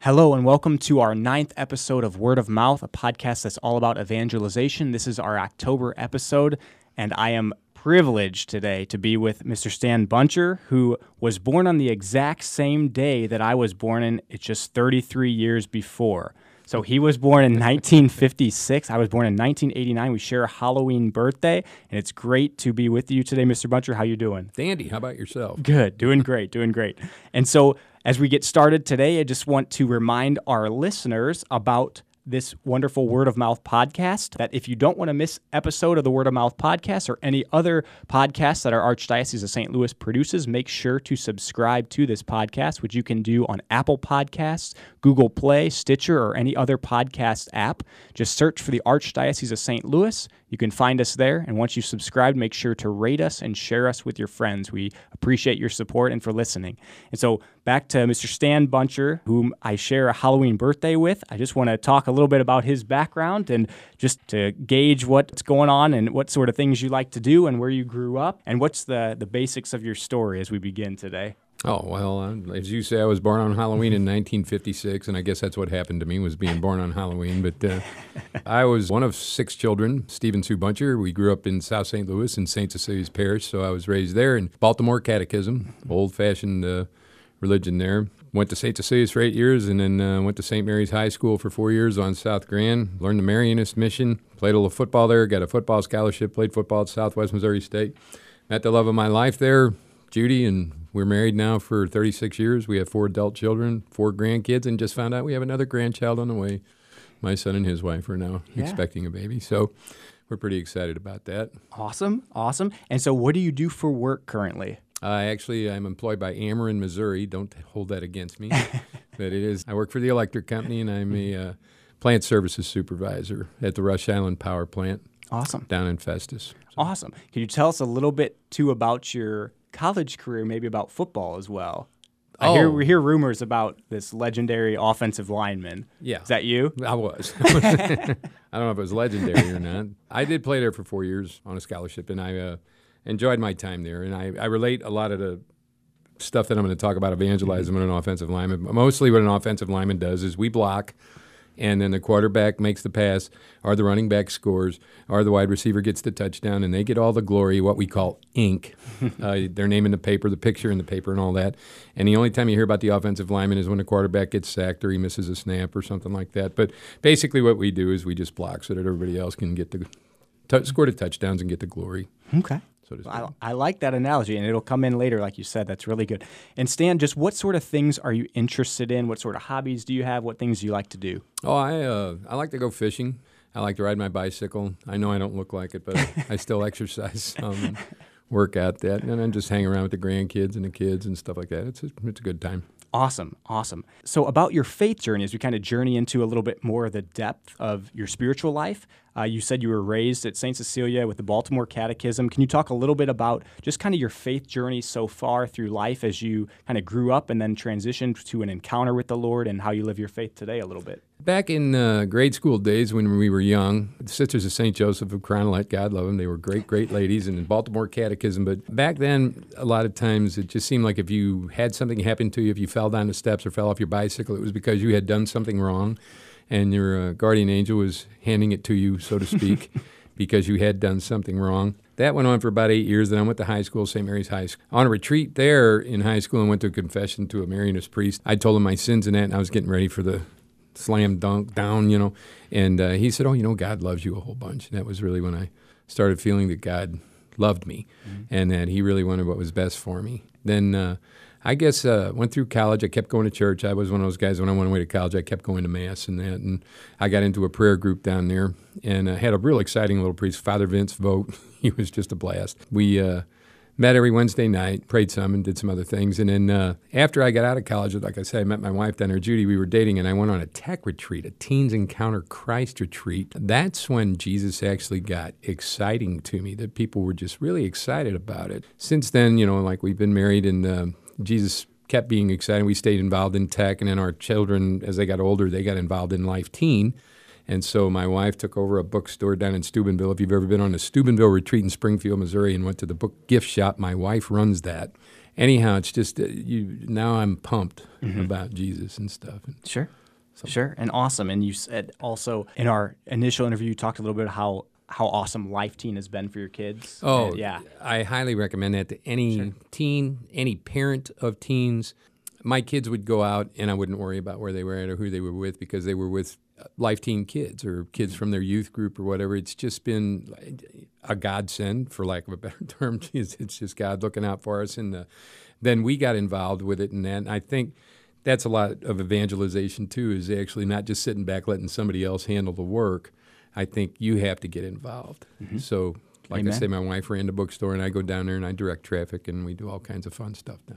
Hello, and welcome to our ninth episode of Word of Mouth, a podcast that's all about evangelization. This is our October episode, and I am privileged today to be with Mr. Stan Buncher, who was born on the exact same day that I was born in. It's just 33 years before. So he was born in 1956. I was born in 1989. We share a Halloween birthday, and it's great to be with you today, Mr. Buncher. How you doing? Dandy, how about yourself? Good, doing great, doing great. And so as we get started today, I just want to remind our listeners about this wonderful Word of Mouth podcast. That if you don't want to miss episode of the Word of Mouth podcast or any other podcasts that our Archdiocese of St. Louis produces, make sure to subscribe to this podcast, which you can do on Apple Podcasts, Google Play, Stitcher, or any other podcast app. Just search for the Archdiocese of St. Louis. You can find us there. And once you subscribe, make sure to rate us and share us with your friends. We appreciate your support and for listening. And so back to Mr. Stan Buncher, whom I share a Halloween birthday with. I just want to talk a little bit about his background and just to gauge what's going on and what sort of things you like to do and where you grew up and what's the, the basics of your story as we begin today. Oh well, uh, as you say, I was born on Halloween in 1956, and I guess that's what happened to me was being born on Halloween. But uh, I was one of six children. Stephen Sue Buncher. We grew up in South St. Louis in St. Cecilia's Parish, so I was raised there in Baltimore Catechism, old-fashioned uh, religion there. Went to St. Cecilia's for eight years, and then uh, went to St. Mary's High School for four years on South Grand. Learned the Marianist mission. Played a little football there. Got a football scholarship. Played football at Southwest Missouri State. Met the love of my life there, Judy, and we're married now for 36 years. We have four adult children, four grandkids, and just found out we have another grandchild on the way. My son and his wife are now Yeah. expecting a baby. So we're pretty excited about that. Awesome, awesome. And so, what do you do for work currently? I actually I'm employed by Ameren, Missouri. Don't hold that against me, but it is. I work for the electric company, and I'm a uh, plant services supervisor at the Rush Island Power Plant Awesome. down in Festus. Awesome. Can you tell us a little bit too about your college career, maybe about football as well? I hear Oh. we hear rumors about this legendary offensive lineman. Yeah. Is that you? I was. I don't know if it was legendary or not. I did play there for four years on a scholarship, and I uh, enjoyed my time there. And I, I relate a lot of the stuff that I'm going to talk about evangelizing with an offensive lineman. But Mostly, what an offensive lineman does is we block, and then the quarterback makes the pass, or the running back scores, or the wide receiver gets the touchdown, and they get all the glory, what we call ink, uh, their name in the paper, the picture in the paper, and all that. And the only time you hear about the offensive lineman is when the quarterback gets sacked or he misses a snap or something like that. But basically, what we do is we just block so that everybody else can get the t- score the touchdowns and get the glory. Okay. So to speak. I, I like that analogy, and it'll come in later, like you said. That's really good. And Stan, just what sort of things are you interested in? What sort of hobbies do you have? What things do you like to do? Oh, I uh, I like to go fishing. I like to ride my bicycle. I know I don't look like it, but I still exercise some work out that, and then just hang around with the grandkids and the kids and stuff like that. It's a, it's a good time. Awesome, awesome. So, about your faith journey, as we kind of journey into a little bit more of the depth of your spiritual life, uh, you said you were raised at St. Cecilia with the Baltimore Catechism. Can you talk a little bit about just kind of your faith journey so far through life as you kind of grew up and then transitioned to an encounter with the Lord and how you live your faith today a little bit? Back in uh, grade school days when we were young, the Sisters of St. Joseph of Carondelet, God love them, they were great, great ladies in the Baltimore Catechism. But back then, a lot of times it just seemed like if you had something happen to you, if you fell down the steps or fell off your bicycle, it was because you had done something wrong and your uh, guardian angel was handing it to you, so to speak, because you had done something wrong. That went on for about eight years. Then I went to high school, St. Mary's High School. On a retreat there in high school, and went to a confession to a Marianist priest. I told him my sins and that, and I was getting ready for the slam dunk down, you know. And uh, he said, "Oh, you know, God loves you a whole bunch." And that was really when I started feeling that God loved me, and that He really wanted what was best for me. Then uh, I guess uh, went through college. I kept going to church. I was one of those guys when I went away to college. I kept going to mass and that, and I got into a prayer group down there, and uh, had a real exciting little priest, Father Vince Vogt. he was just a blast. We uh, met every Wednesday night, prayed some, and did some other things. And then uh, after I got out of college, like I said, I met my wife down there, Judy. We were dating, and I went on a TEC retreat, a Teens Encounter Christ retreat. That's when Jesus actually got exciting to me. That people were just really excited about it. Since then, you know, like we've been married, and uh, Jesus kept being exciting. We stayed involved in TEC, and then our children, as they got older, they got involved in Life Teen. And so my wife took over a bookstore down in Steubenville. If you've ever been on a Steubenville retreat in Springfield, Missouri, and went to the book gift shop, my wife runs that. anyhow, it's just uh, you. Now I'm pumped Mm-hmm. about Jesus and stuff. Sure. Sure. And awesome. And you said also in our initial interview, you talked a little bit how how awesome Life Teen has been for your kids. Oh, And yeah. I highly recommend that to any teen, any parent of teens. My kids would go out, and I wouldn't worry about where they were at or who they were with because they were with Life Teen kids or kids mm-hmm. from their youth group or whatever. It's just been uh, a godsend, for lack of a better term. It's, just God looking out for us, and uh, then we got involved with it, and then I think that's a lot of evangelization too. Is actually not just sitting back letting somebody else handle the work. I think you have to get involved. Mm-hmm. So, like Amen. I say, my wife ran the bookstore, and I go down there and I direct traffic, and we do all kinds of fun stuff now.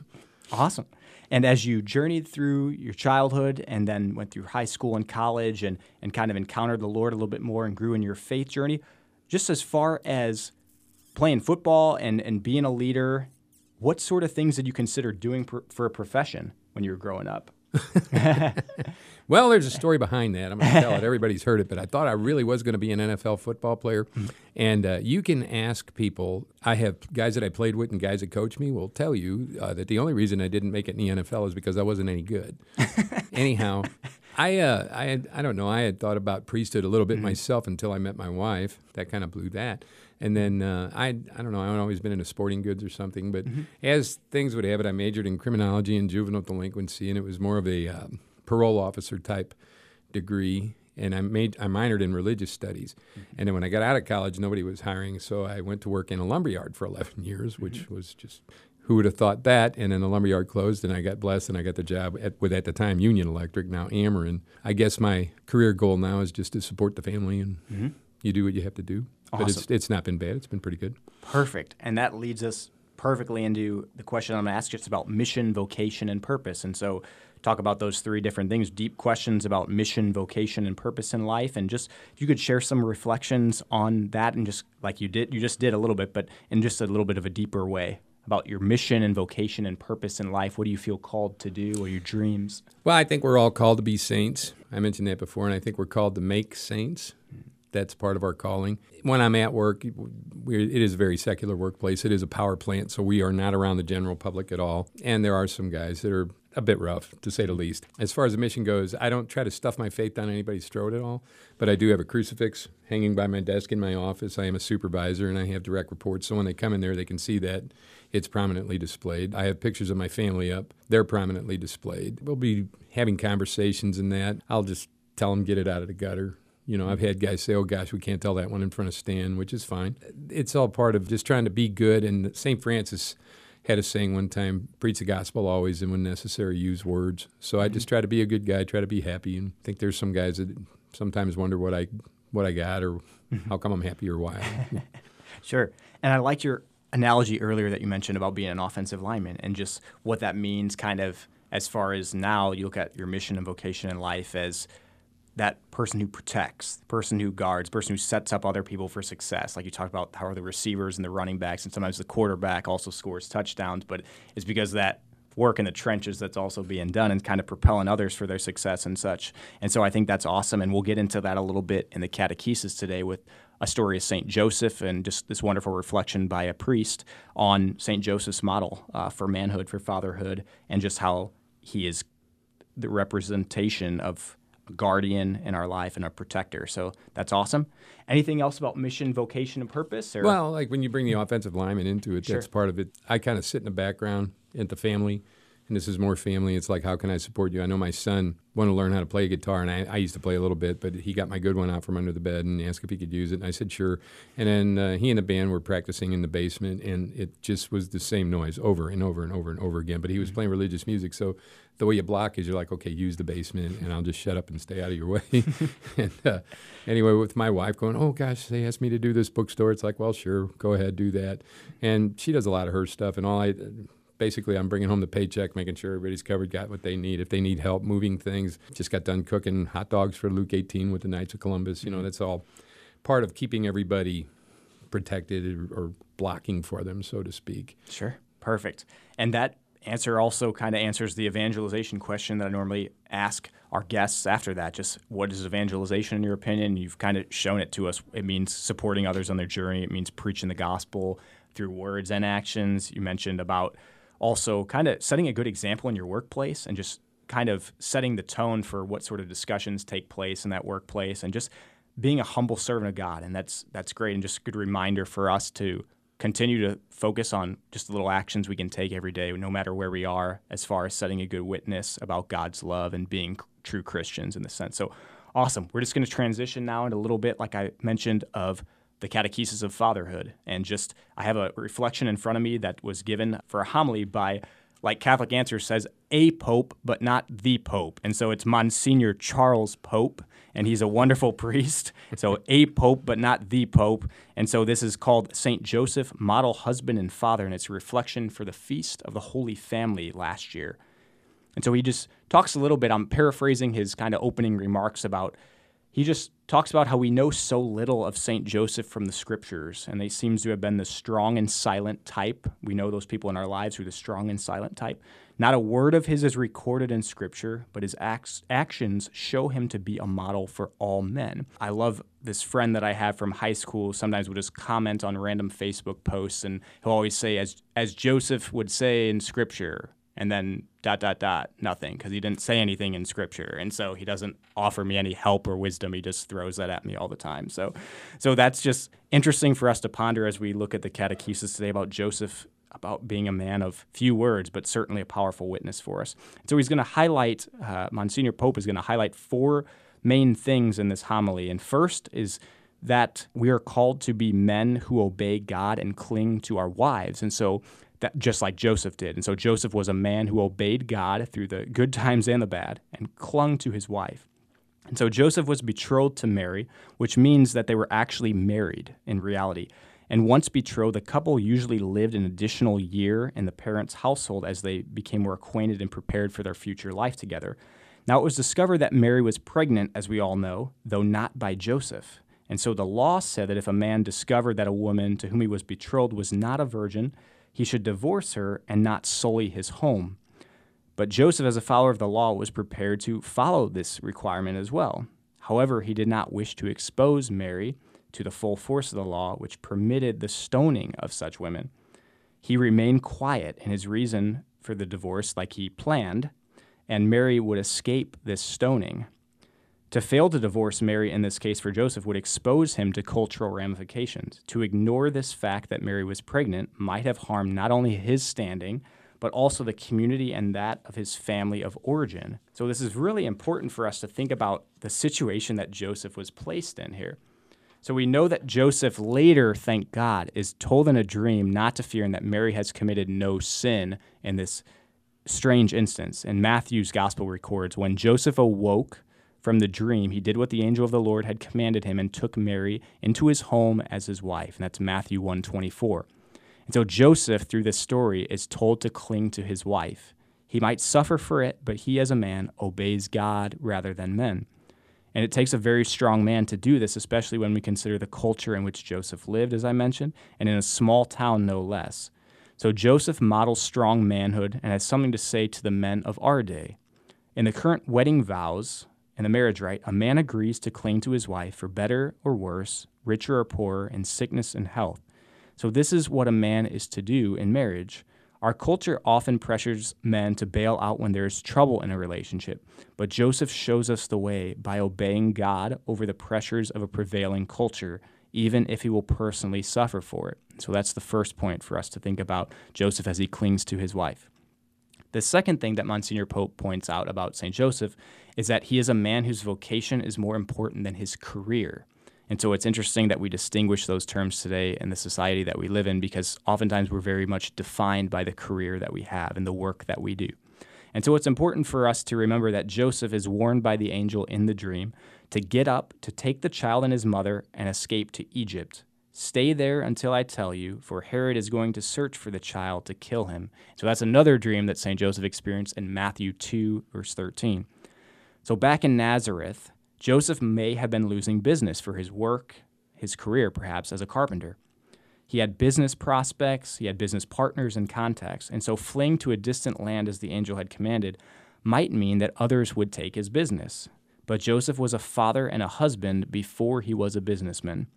Awesome. And as you journeyed through your childhood and then went through high school and college and, and kind of encountered the Lord a little bit more and grew in your faith journey, just as far as playing football and, and being a leader, what sort of things did you consider doing for a profession when you were growing up? Well, there's a story behind that. I'm going to tell it. Everybody's heard it, but I thought I really was going to be an NFL football player. And uh, you can ask people. I have guys that I played with and guys that coach me will tell you uh, that the only reason I didn't make it in the NFL is because I wasn't any good. Anyhow, I uh, I had, I don't know. I had thought about priesthood a little bit myself until I met my wife. That kind of blew that. And then uh, I I don't know. I've always been into sporting goods or something. But as things would have it, I majored in criminology and juvenile delinquency, and it was more of a um, parole officer type degree. And I made I minored in religious studies. And then when I got out of college, nobody was hiring, so I went to work in a lumberyard for 11 years, which was just who would have thought that? And then the lumberyard closed, and I got blessed, and I got the job at, with at the time Union Electric, now Ameren. I guess my career goal now is just to support the family, and mm-hmm. you do what you have to do. But it's it's not been bad. It's been pretty good. Perfect. And that leads us perfectly into the question I'm going to ask you just about mission, vocation, and purpose. And so, talk about those three different things deep questions about mission, vocation, and purpose in life. And just if you could share some reflections on that, and just like you did, you just did a little bit, but in just a little bit of a deeper way about your mission and vocation and purpose in life. What do you feel called to do, or your dreams? Well, I think we're all called to be saints. I mentioned that before, and I think we're called to make saints. That's part of our calling. When I'm at work, it is a very secular workplace. It is a power plant, so we are not around the general public at all. And there are some guys that are a bit rough, to say the least. As far as the mission goes, I don't try to stuff my faith down anybody's throat at all, but I do have a crucifix hanging by my desk in my office. I am a supervisor, and I have direct reports, so when they come in there, they can see that it's prominently displayed. I have pictures of my family up. They're prominently displayed. We'll be having conversations in that. I'll just tell them, get it out of the gutter. You know, I've had guys say, oh gosh, we can't tell that one in front of Stan, which is fine. It's all part of just trying to be good. And St. Francis had a saying one time preach the gospel always, and when necessary, use words. So I just mm-hmm. try to be a good guy, try to be happy. And I think there's some guys that sometimes wonder what I, what I got or mm-hmm. how come I'm happy or why. Sure. And I liked your analogy earlier that you mentioned about being an offensive lineman and just what that means, kind of as far as now you look at your mission and vocation in life as that person who protects, the person who guards, the person who sets up other people for success. Like you talked about how are the receivers and the running backs, and sometimes the quarterback also scores touchdowns, but it's because that work in the trenches that's also being done and kind of propelling others for their success and such. And so I think that's awesome. And we'll get into that a little bit in the catechesis today with a story of St. Joseph and just this wonderful reflection by a priest on St. Joseph's model uh, for manhood, for fatherhood, and just how he is the representation of a guardian in our life and a protector. So that's awesome. Anything else about mission, vocation, and purpose? Or? Well, like when you bring the offensive lineman into it, that's part of it. I kind of sit in the background at the family, and this is more family. It's like, how can I support you? I know my son wanted to learn how to play guitar, and I, I used to play a little bit, but he got my good one out from under the bed and asked if he could use it, and I said sure. And then uh, he and the band were practicing in the basement, and it just was the same noise over and over and over and over again. But he was playing religious music, so the way you block is you're like, okay, use the basement, and I'll just shut up and stay out of your way. and uh, anyway, with my wife going, oh gosh, they asked me to do this bookstore. It's like, well, sure, go ahead, do that. And she does a lot of her stuff, and all I basically I'm bringing home the paycheck, making sure everybody's covered, got what they need. If they need help moving things, just got done cooking hot dogs for Luke 18 with the Knights of Columbus. You know, mm-hmm. that's all part of keeping everybody protected or, or blocking for them, so to speak. Sure. Perfect. And that answer also kind of answers the evangelization question that I normally ask our guests after that. Just what is evangelization in your opinion? You've kind of shown it to us. It means supporting others on their journey, it means preaching the gospel through words and actions. You mentioned about also kind of setting a good example in your workplace and just kind of setting the tone for what sort of discussions take place in that workplace and just being a humble servant of God. And that's that's great and just a good reminder for us to continue to focus on just the little actions we can take every day, no matter where we are, as far as setting a good witness about God's love and being true Christians in the sense. So awesome. We're just going to transition now into a little bit, like I mentioned, of the catechesis of fatherhood. And just, I have a reflection in front of me that was given for a homily by like Catholic Answer says, a pope, but not the pope. And so it's Monsignor Charles Pope, and he's a wonderful priest. So a pope, but not the pope. And so this is called St. Joseph, Model Husband and Father, and it's a reflection for the Feast of the Holy Family last year. And so he just talks a little bit, I'm paraphrasing his kind of opening remarks about he just talks about how we know so little of St. Joseph from the scriptures, and they seems to have been the strong and silent type. We know those people in our lives who are the strong and silent type. Not a word of his is recorded in scripture, but his acts, actions show him to be a model for all men. I love this friend that I have from high school. Sometimes will just comment on random Facebook posts, and he'll always say, as, as Joseph would say in scripture, and then dot dot dot nothing because he didn't say anything in scripture. And so he doesn't offer me any help or wisdom. He just throws that at me all the time. So so that's just interesting for us to ponder as we look at the catechesis today about joseph about being a man of few words but certainly a powerful witness for us. So he's going to highlight uh, monsignor pope is going to highlight four main things in this homily. And first is that we are called to be men who obey god and cling to our wives. And so that just like Joseph did. And so Joseph was a man who obeyed God through the good times and the bad and clung to his wife. And so Joseph was betrothed to Mary, which means that they were actually married in reality. And once betrothed, the couple usually lived an additional year in the parents' household as they became more acquainted and prepared for their future life together. Now, it was discovered that Mary was pregnant, as we all know, though not by Joseph. And so the law said that if a man discovered that a woman to whom he was betrothed was not a virgin, he should divorce her and not sully his home. But Joseph, as a follower of the law, was prepared to follow this requirement as well. However, he did not wish to expose Mary to the full force of the law, which permitted the stoning of such women. He remained quiet in his reason for the divorce, like he planned, and Mary would escape this stoning. To fail to divorce Mary in this case for Joseph would expose him to cultural ramifications. To ignore this fact that Mary was pregnant might have harmed not only his standing, but also the community and that of his family of origin. So, this is really important for us to think about the situation that Joseph was placed in here. So, we know that Joseph later, thank God, is told in a dream not to fear and that Mary has committed no sin in this strange instance. And Matthew's gospel records when Joseph awoke, from the dream, he did what the angel of the Lord had commanded him and took Mary into his home as his wife. And that's Matthew 124. And so Joseph, through this story, is told to cling to his wife. He might suffer for it, but he, as a man, obeys God rather than men. And it takes a very strong man to do this, especially when we consider the culture in which Joseph lived, as I mentioned, and in a small town no less. So Joseph models strong manhood and has something to say to the men of our day. In the current wedding vows, in the marriage rite, a man agrees to cling to his wife for better or worse, richer or poorer, in sickness and health. So, this is what a man is to do in marriage. Our culture often pressures men to bail out when there is trouble in a relationship, but Joseph shows us the way by obeying God over the pressures of a prevailing culture, even if he will personally suffer for it. So, that's the first point for us to think about Joseph as he clings to his wife. The second thing that Monsignor Pope points out about St. Joseph is that he is a man whose vocation is more important than his career. And so it's interesting that we distinguish those terms today in the society that we live in because oftentimes we're very much defined by the career that we have and the work that we do. And so it's important for us to remember that Joseph is warned by the angel in the dream to get up, to take the child and his mother, and escape to Egypt, Stay there until I tell you, for Herod is going to search for the child to kill him. So that's another dream that St. Joseph experienced in Matthew 2, verse 13. So back in Nazareth, Joseph may have been losing business for his work, his career perhaps as a carpenter. He had business prospects, he had business partners and contacts, and so fleeing to a distant land as the angel had commanded might mean that others would take his business. But Joseph was a father and a husband before he was a businessman.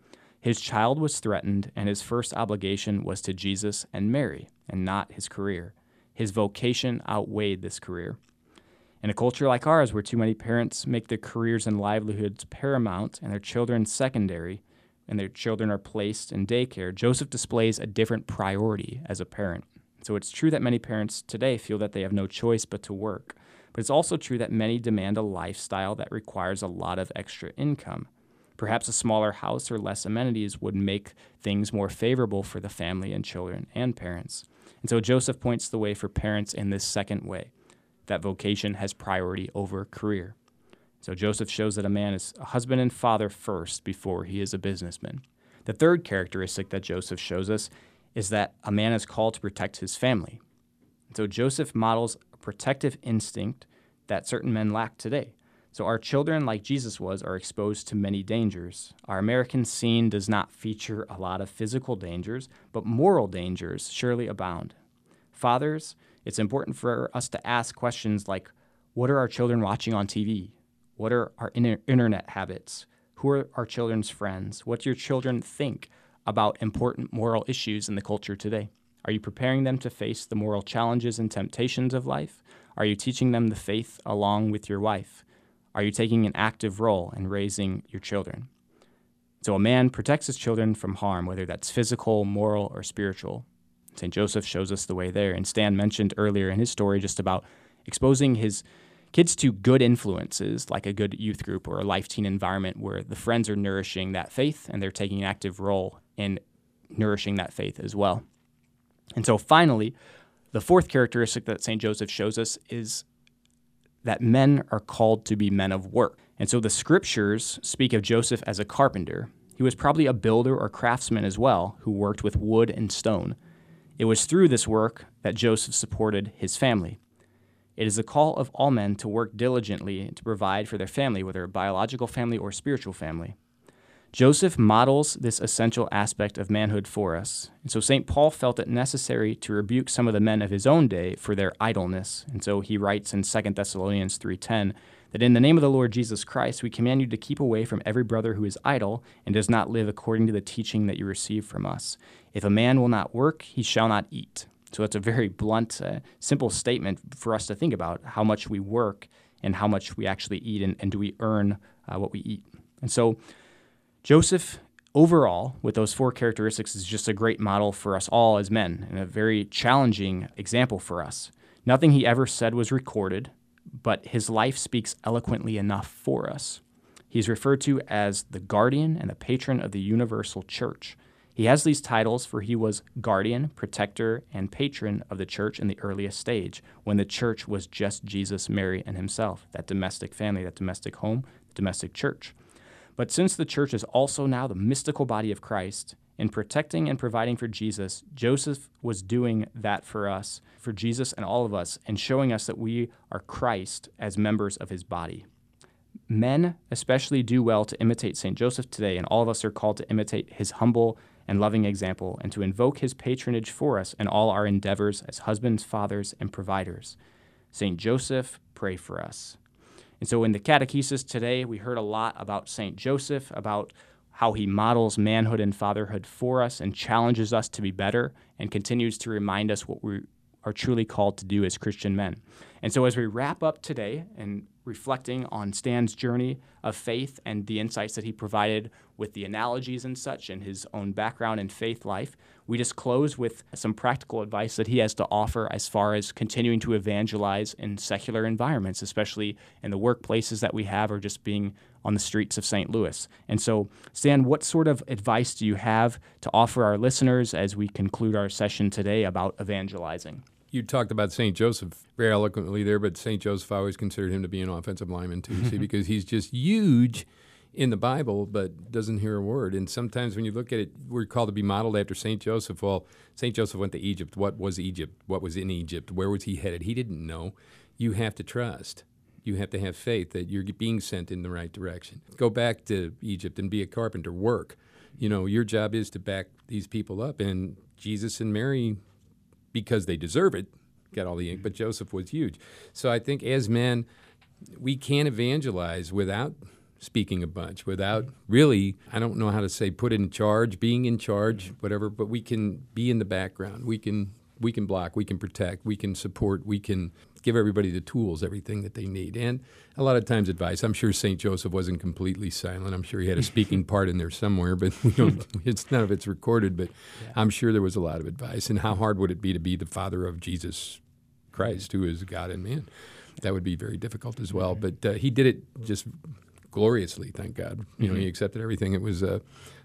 His child was threatened, and his first obligation was to Jesus and Mary, and not his career. his vocation outweighed this career. In a culture like ours, where too many parents make their careers and livelihoods paramount and their children secondary, and their children are placed in daycare, Joseph displays a different priority as a parent. So it's true that many parents today feel that they have no choice but to work. But it's also true that many demand a lifestyle that requires a lot of extra income. Perhaps a smaller house or less amenities would make things more favorable for the family and children and parents. And so Joseph points the way for parents in this second way that vocation has priority over career. So Joseph shows that a man is a husband and father first before he is a businessman. The third characteristic that Joseph shows us is that a man is called to protect his family. And so Joseph models a protective instinct that certain men lack today. So our children, like Jesus was, are exposed to many dangers. Our American scene does not feature a lot of physical dangers, but moral dangers surely abound. Fathers, it's important for us to ask questions like what are our children watching on TV? What are our inter- internet habits? Who are our children's friends? What do your children think about important moral issues in the culture today? Are you preparing them to face the moral challenges and temptations of life? Are you teaching them the faith along with your wife? Are you taking an active role in raising your children? So a man protects his children from harm, whether that's physical, moral, or spiritual. St. Joseph shows us the way there. And Stan mentioned earlier in his story just about exposing his kids to good influences like a good youth group or a life teen environment where the friends are nourishing that faith and they're taking an active role in nourishing that faith as well. And so finally, the fourth characteristic that St. Joseph shows us is that men are called to be men of work. And so the scriptures speak of Joseph as a carpenter. He was probably a builder or craftsman as well who worked with wood and stone. It was through this work that Joseph supported his family. It is the call of all men to work diligently to provide for their family, whether a biological family or spiritual family. Joseph models this essential aspect of manhood for us. And so St. Paul felt it necessary to rebuke some of the men of his own day for their idleness. And so he writes in 2 Thessalonians 3:10 that in the name of the Lord Jesus Christ we command you to keep away from every brother who is idle and does not live according to the teaching that you received from us. If a man will not work, he shall not eat. So that's a very blunt, uh, simple statement for us to think about how much we work and how much we actually eat and, and do we earn uh, what we eat. And so Joseph, overall, with those four characteristics, is just a great model for us all as men and a very challenging example for us. Nothing he ever said was recorded, but his life speaks eloquently enough for us. He's referred to as the guardian and the patron of the universal church. He has these titles for he was guardian, protector, and patron of the church in the earliest stage, when the church was just Jesus, Mary, and himself, that domestic family, that domestic home, the domestic church. But since the church is also now the mystical body of Christ, in protecting and providing for Jesus, Joseph was doing that for us, for Jesus and all of us, and showing us that we are Christ as members of his body. Men especially do well to imitate St. Joseph today, and all of us are called to imitate his humble and loving example and to invoke his patronage for us in all our endeavors as husbands, fathers, and providers. St. Joseph, pray for us. And so in the catechesis today, we heard a lot about St. Joseph, about how he models manhood and fatherhood for us and challenges us to be better and continues to remind us what we are truly called to do as Christian men. And so as we wrap up today and reflecting on Stan's journey of faith and the insights that he provided with the analogies and such and his own background in faith life, we just close with some practical advice that he has to offer as far as continuing to evangelize in secular environments, especially in the workplaces that we have or just being on the streets of St. Louis. And so, Stan, what sort of advice do you have to offer our listeners as we conclude our session today about evangelizing? You talked about St. Joseph very eloquently there, but St. Joseph, I always considered him to be an offensive lineman too, see, because he's just huge in the Bible, but doesn't hear a word. And sometimes when you look at it, we're called to be modeled after St. Joseph. Well, St. Joseph went to Egypt. What was Egypt? What was in Egypt? Where was he headed? He didn't know. You have to trust. You have to have faith that you're being sent in the right direction. Go back to Egypt and be a carpenter, work. You know, your job is to back these people up. And Jesus and Mary because they deserve it, got all the ink, but Joseph was huge. So I think as men, we can't evangelize without speaking a bunch, without mm-hmm. really, I don't know how to say put in charge, being in charge, mm-hmm. whatever, but we can be in the background. We can we can block, we can protect, we can support, we can give everybody the tools, everything that they need. And a lot of times advice. I'm sure St. Joseph wasn't completely silent. I'm sure he had a speaking part in there somewhere, but we don't, it's, none of it's recorded. But yeah. I'm sure there was a lot of advice. And how hard would it be to be the father of Jesus Christ, who is God and man? That would be very difficult as well. Mm-hmm. But uh, he did it just gloriously, thank God. You know, he mm-hmm. accepted everything that was uh,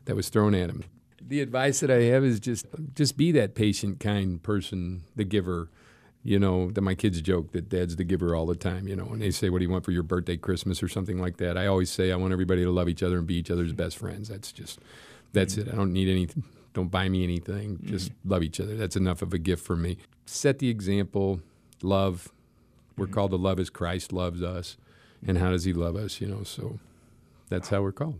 that was thrown at him. The advice that I have is just just be that patient, kind person, the giver you know, that my kids joke that dad's the giver all the time, you know, and they say, What do you want for your birthday, Christmas, or something like that? I always say, I want everybody to love each other and be each other's best friends. That's just, that's mm-hmm. it. I don't need anything. Don't buy me anything. Just mm-hmm. love each other. That's enough of a gift for me. Set the example, love. We're mm-hmm. called to love as Christ loves us. And how does he love us, you know? So that's how we're called.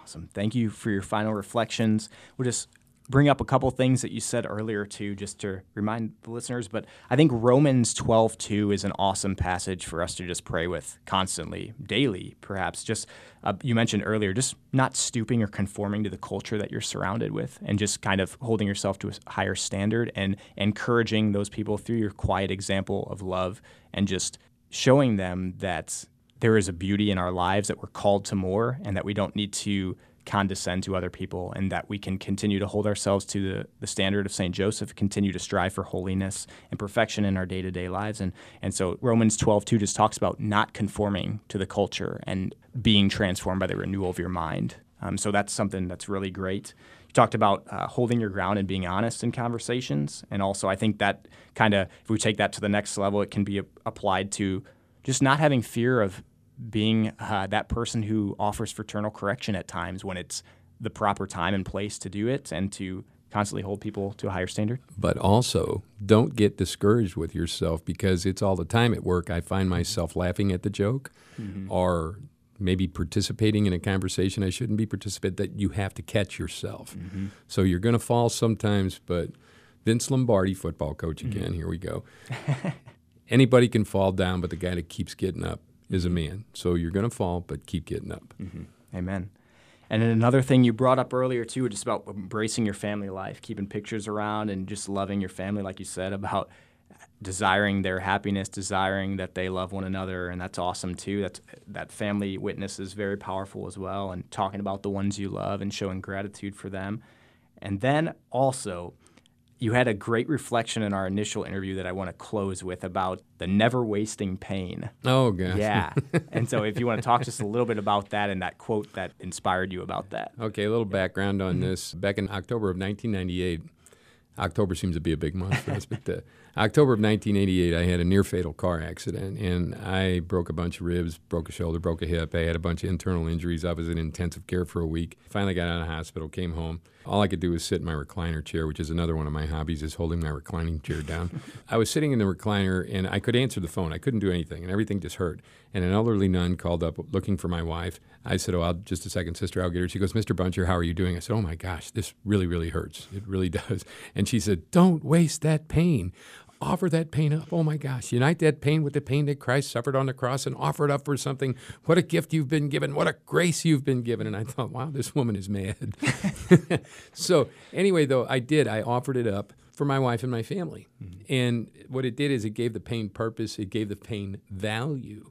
Awesome. Thank you for your final reflections. We'll just bring up a couple things that you said earlier too, just to remind the listeners. But I think Romans 12 2 is an awesome passage for us to just pray with constantly, daily, perhaps. Just uh, you mentioned earlier, just not stooping or conforming to the culture that you're surrounded with, and just kind of holding yourself to a higher standard and encouraging those people through your quiet example of love and just showing them that there is a beauty in our lives that we're called to more and that we don't need to condescend to other people and that we can continue to hold ourselves to the, the standard of St. Joseph, continue to strive for holiness and perfection in our day to day lives. And, and so Romans 12, 2 just talks about not conforming to the culture and being transformed by the renewal of your mind. Um, so that's something that's really great. You talked about uh, holding your ground and being honest in conversations. And also, I think that kind of, if we take that to the next level, it can be a- applied to just not having fear of being uh, that person who offers fraternal correction at times when it's the proper time and place to do it and to constantly hold people to a higher standard. But also, don't get discouraged with yourself because it's all the time at work. I find myself laughing at the joke mm-hmm. or maybe participating in a conversation I shouldn't be participating that you have to catch yourself. Mm-hmm. So you're going to fall sometimes, but Vince Lombardi, football coach again, mm-hmm. here we go. Anybody can fall down, but the guy that keeps getting up is a man. So you're going to fall, but keep getting up. Mm-hmm. Amen. And then another thing you brought up earlier too, just about embracing your family life, keeping pictures around, and just loving your family, like you said, about desiring their happiness, desiring that they love one another, and that's awesome too. That's that family witness is very powerful as well, and talking about the ones you love and showing gratitude for them. And then also you had a great reflection in our initial interview that I want to close with about the never wasting pain. Oh, gosh. Yeah. and so, if you want to talk just a little bit about that and that quote that inspired you about that. Okay, a little background on mm-hmm. this. Back in October of 1998, October seems to be a big month for us, but uh, October of 1988, I had a near fatal car accident and I broke a bunch of ribs, broke a shoulder, broke a hip. I had a bunch of internal injuries. I was in intensive care for a week. Finally got out of hospital, came home. All I could do was sit in my recliner chair, which is another one of my hobbies, is holding my reclining chair down. I was sitting in the recliner and I could answer the phone. I couldn't do anything and everything just hurt. And an elderly nun called up looking for my wife. I said, Oh, I'll, just a second, sister, I'll get her. She goes, Mr. Buncher, how are you doing? I said, Oh my gosh, this really, really hurts. It really does. And she said, Don't waste that pain offer that pain up. Oh my gosh, unite that pain with the pain that Christ suffered on the cross and offer it up for something. What a gift you've been given. What a grace you've been given. And I thought, wow, this woman is mad. so, anyway, though, I did. I offered it up for my wife and my family. Mm-hmm. And what it did is it gave the pain purpose, it gave the pain value.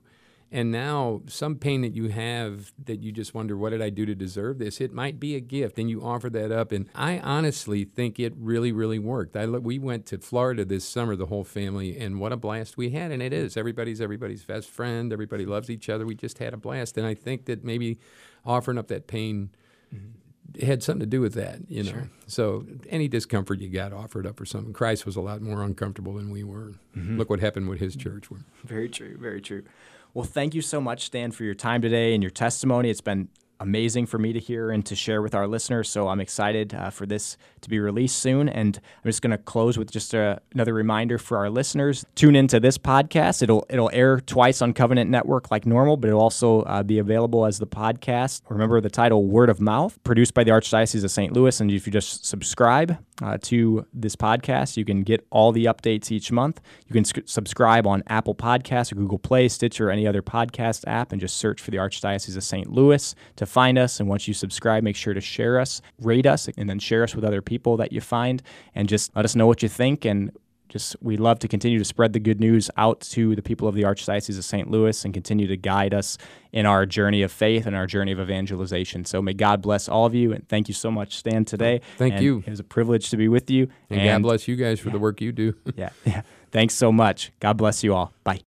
And now, some pain that you have that you just wonder, what did I do to deserve this? It might be a gift, and you offer that up. And I honestly think it really, really worked. I, we went to Florida this summer, the whole family, and what a blast we had. And it is. Everybody's everybody's best friend. Everybody loves each other. We just had a blast. And I think that maybe offering up that pain mm-hmm. had something to do with that, you know. Sure. So any discomfort you got offered up for something. Christ was a lot more uncomfortable than we were. Mm-hmm. Look what happened with his church. Very true. Very true. Well, thank you so much, Stan, for your time today and your testimony. It's been amazing for me to hear and to share with our listeners. So I'm excited uh, for this to be released soon. And I'm just going to close with just a, another reminder for our listeners: tune into this podcast. It'll it'll air twice on Covenant Network like normal, but it'll also uh, be available as the podcast. Remember the title "Word of Mouth," produced by the Archdiocese of St. Louis. And if you just subscribe uh, to this podcast, you can get all the updates each month. You can sc- subscribe on Apple Podcasts or Google Play, Stitcher, or any other podcast app, and just search for the Archdiocese of St. Louis to find us. And once you subscribe, make sure to share us, rate us, and then share us with other people that you find. And just let us know what you think. And just we love to continue to spread the good news out to the people of the Archdiocese of St. Louis and continue to guide us in our journey of faith and our journey of evangelization. So may God bless all of you, and thank you so much, Stan, today. Thank And you. It was a privilege to be with you. And, God bless you guys for the work you do. yeah, yeah. Thanks so much. God bless you all. Bye.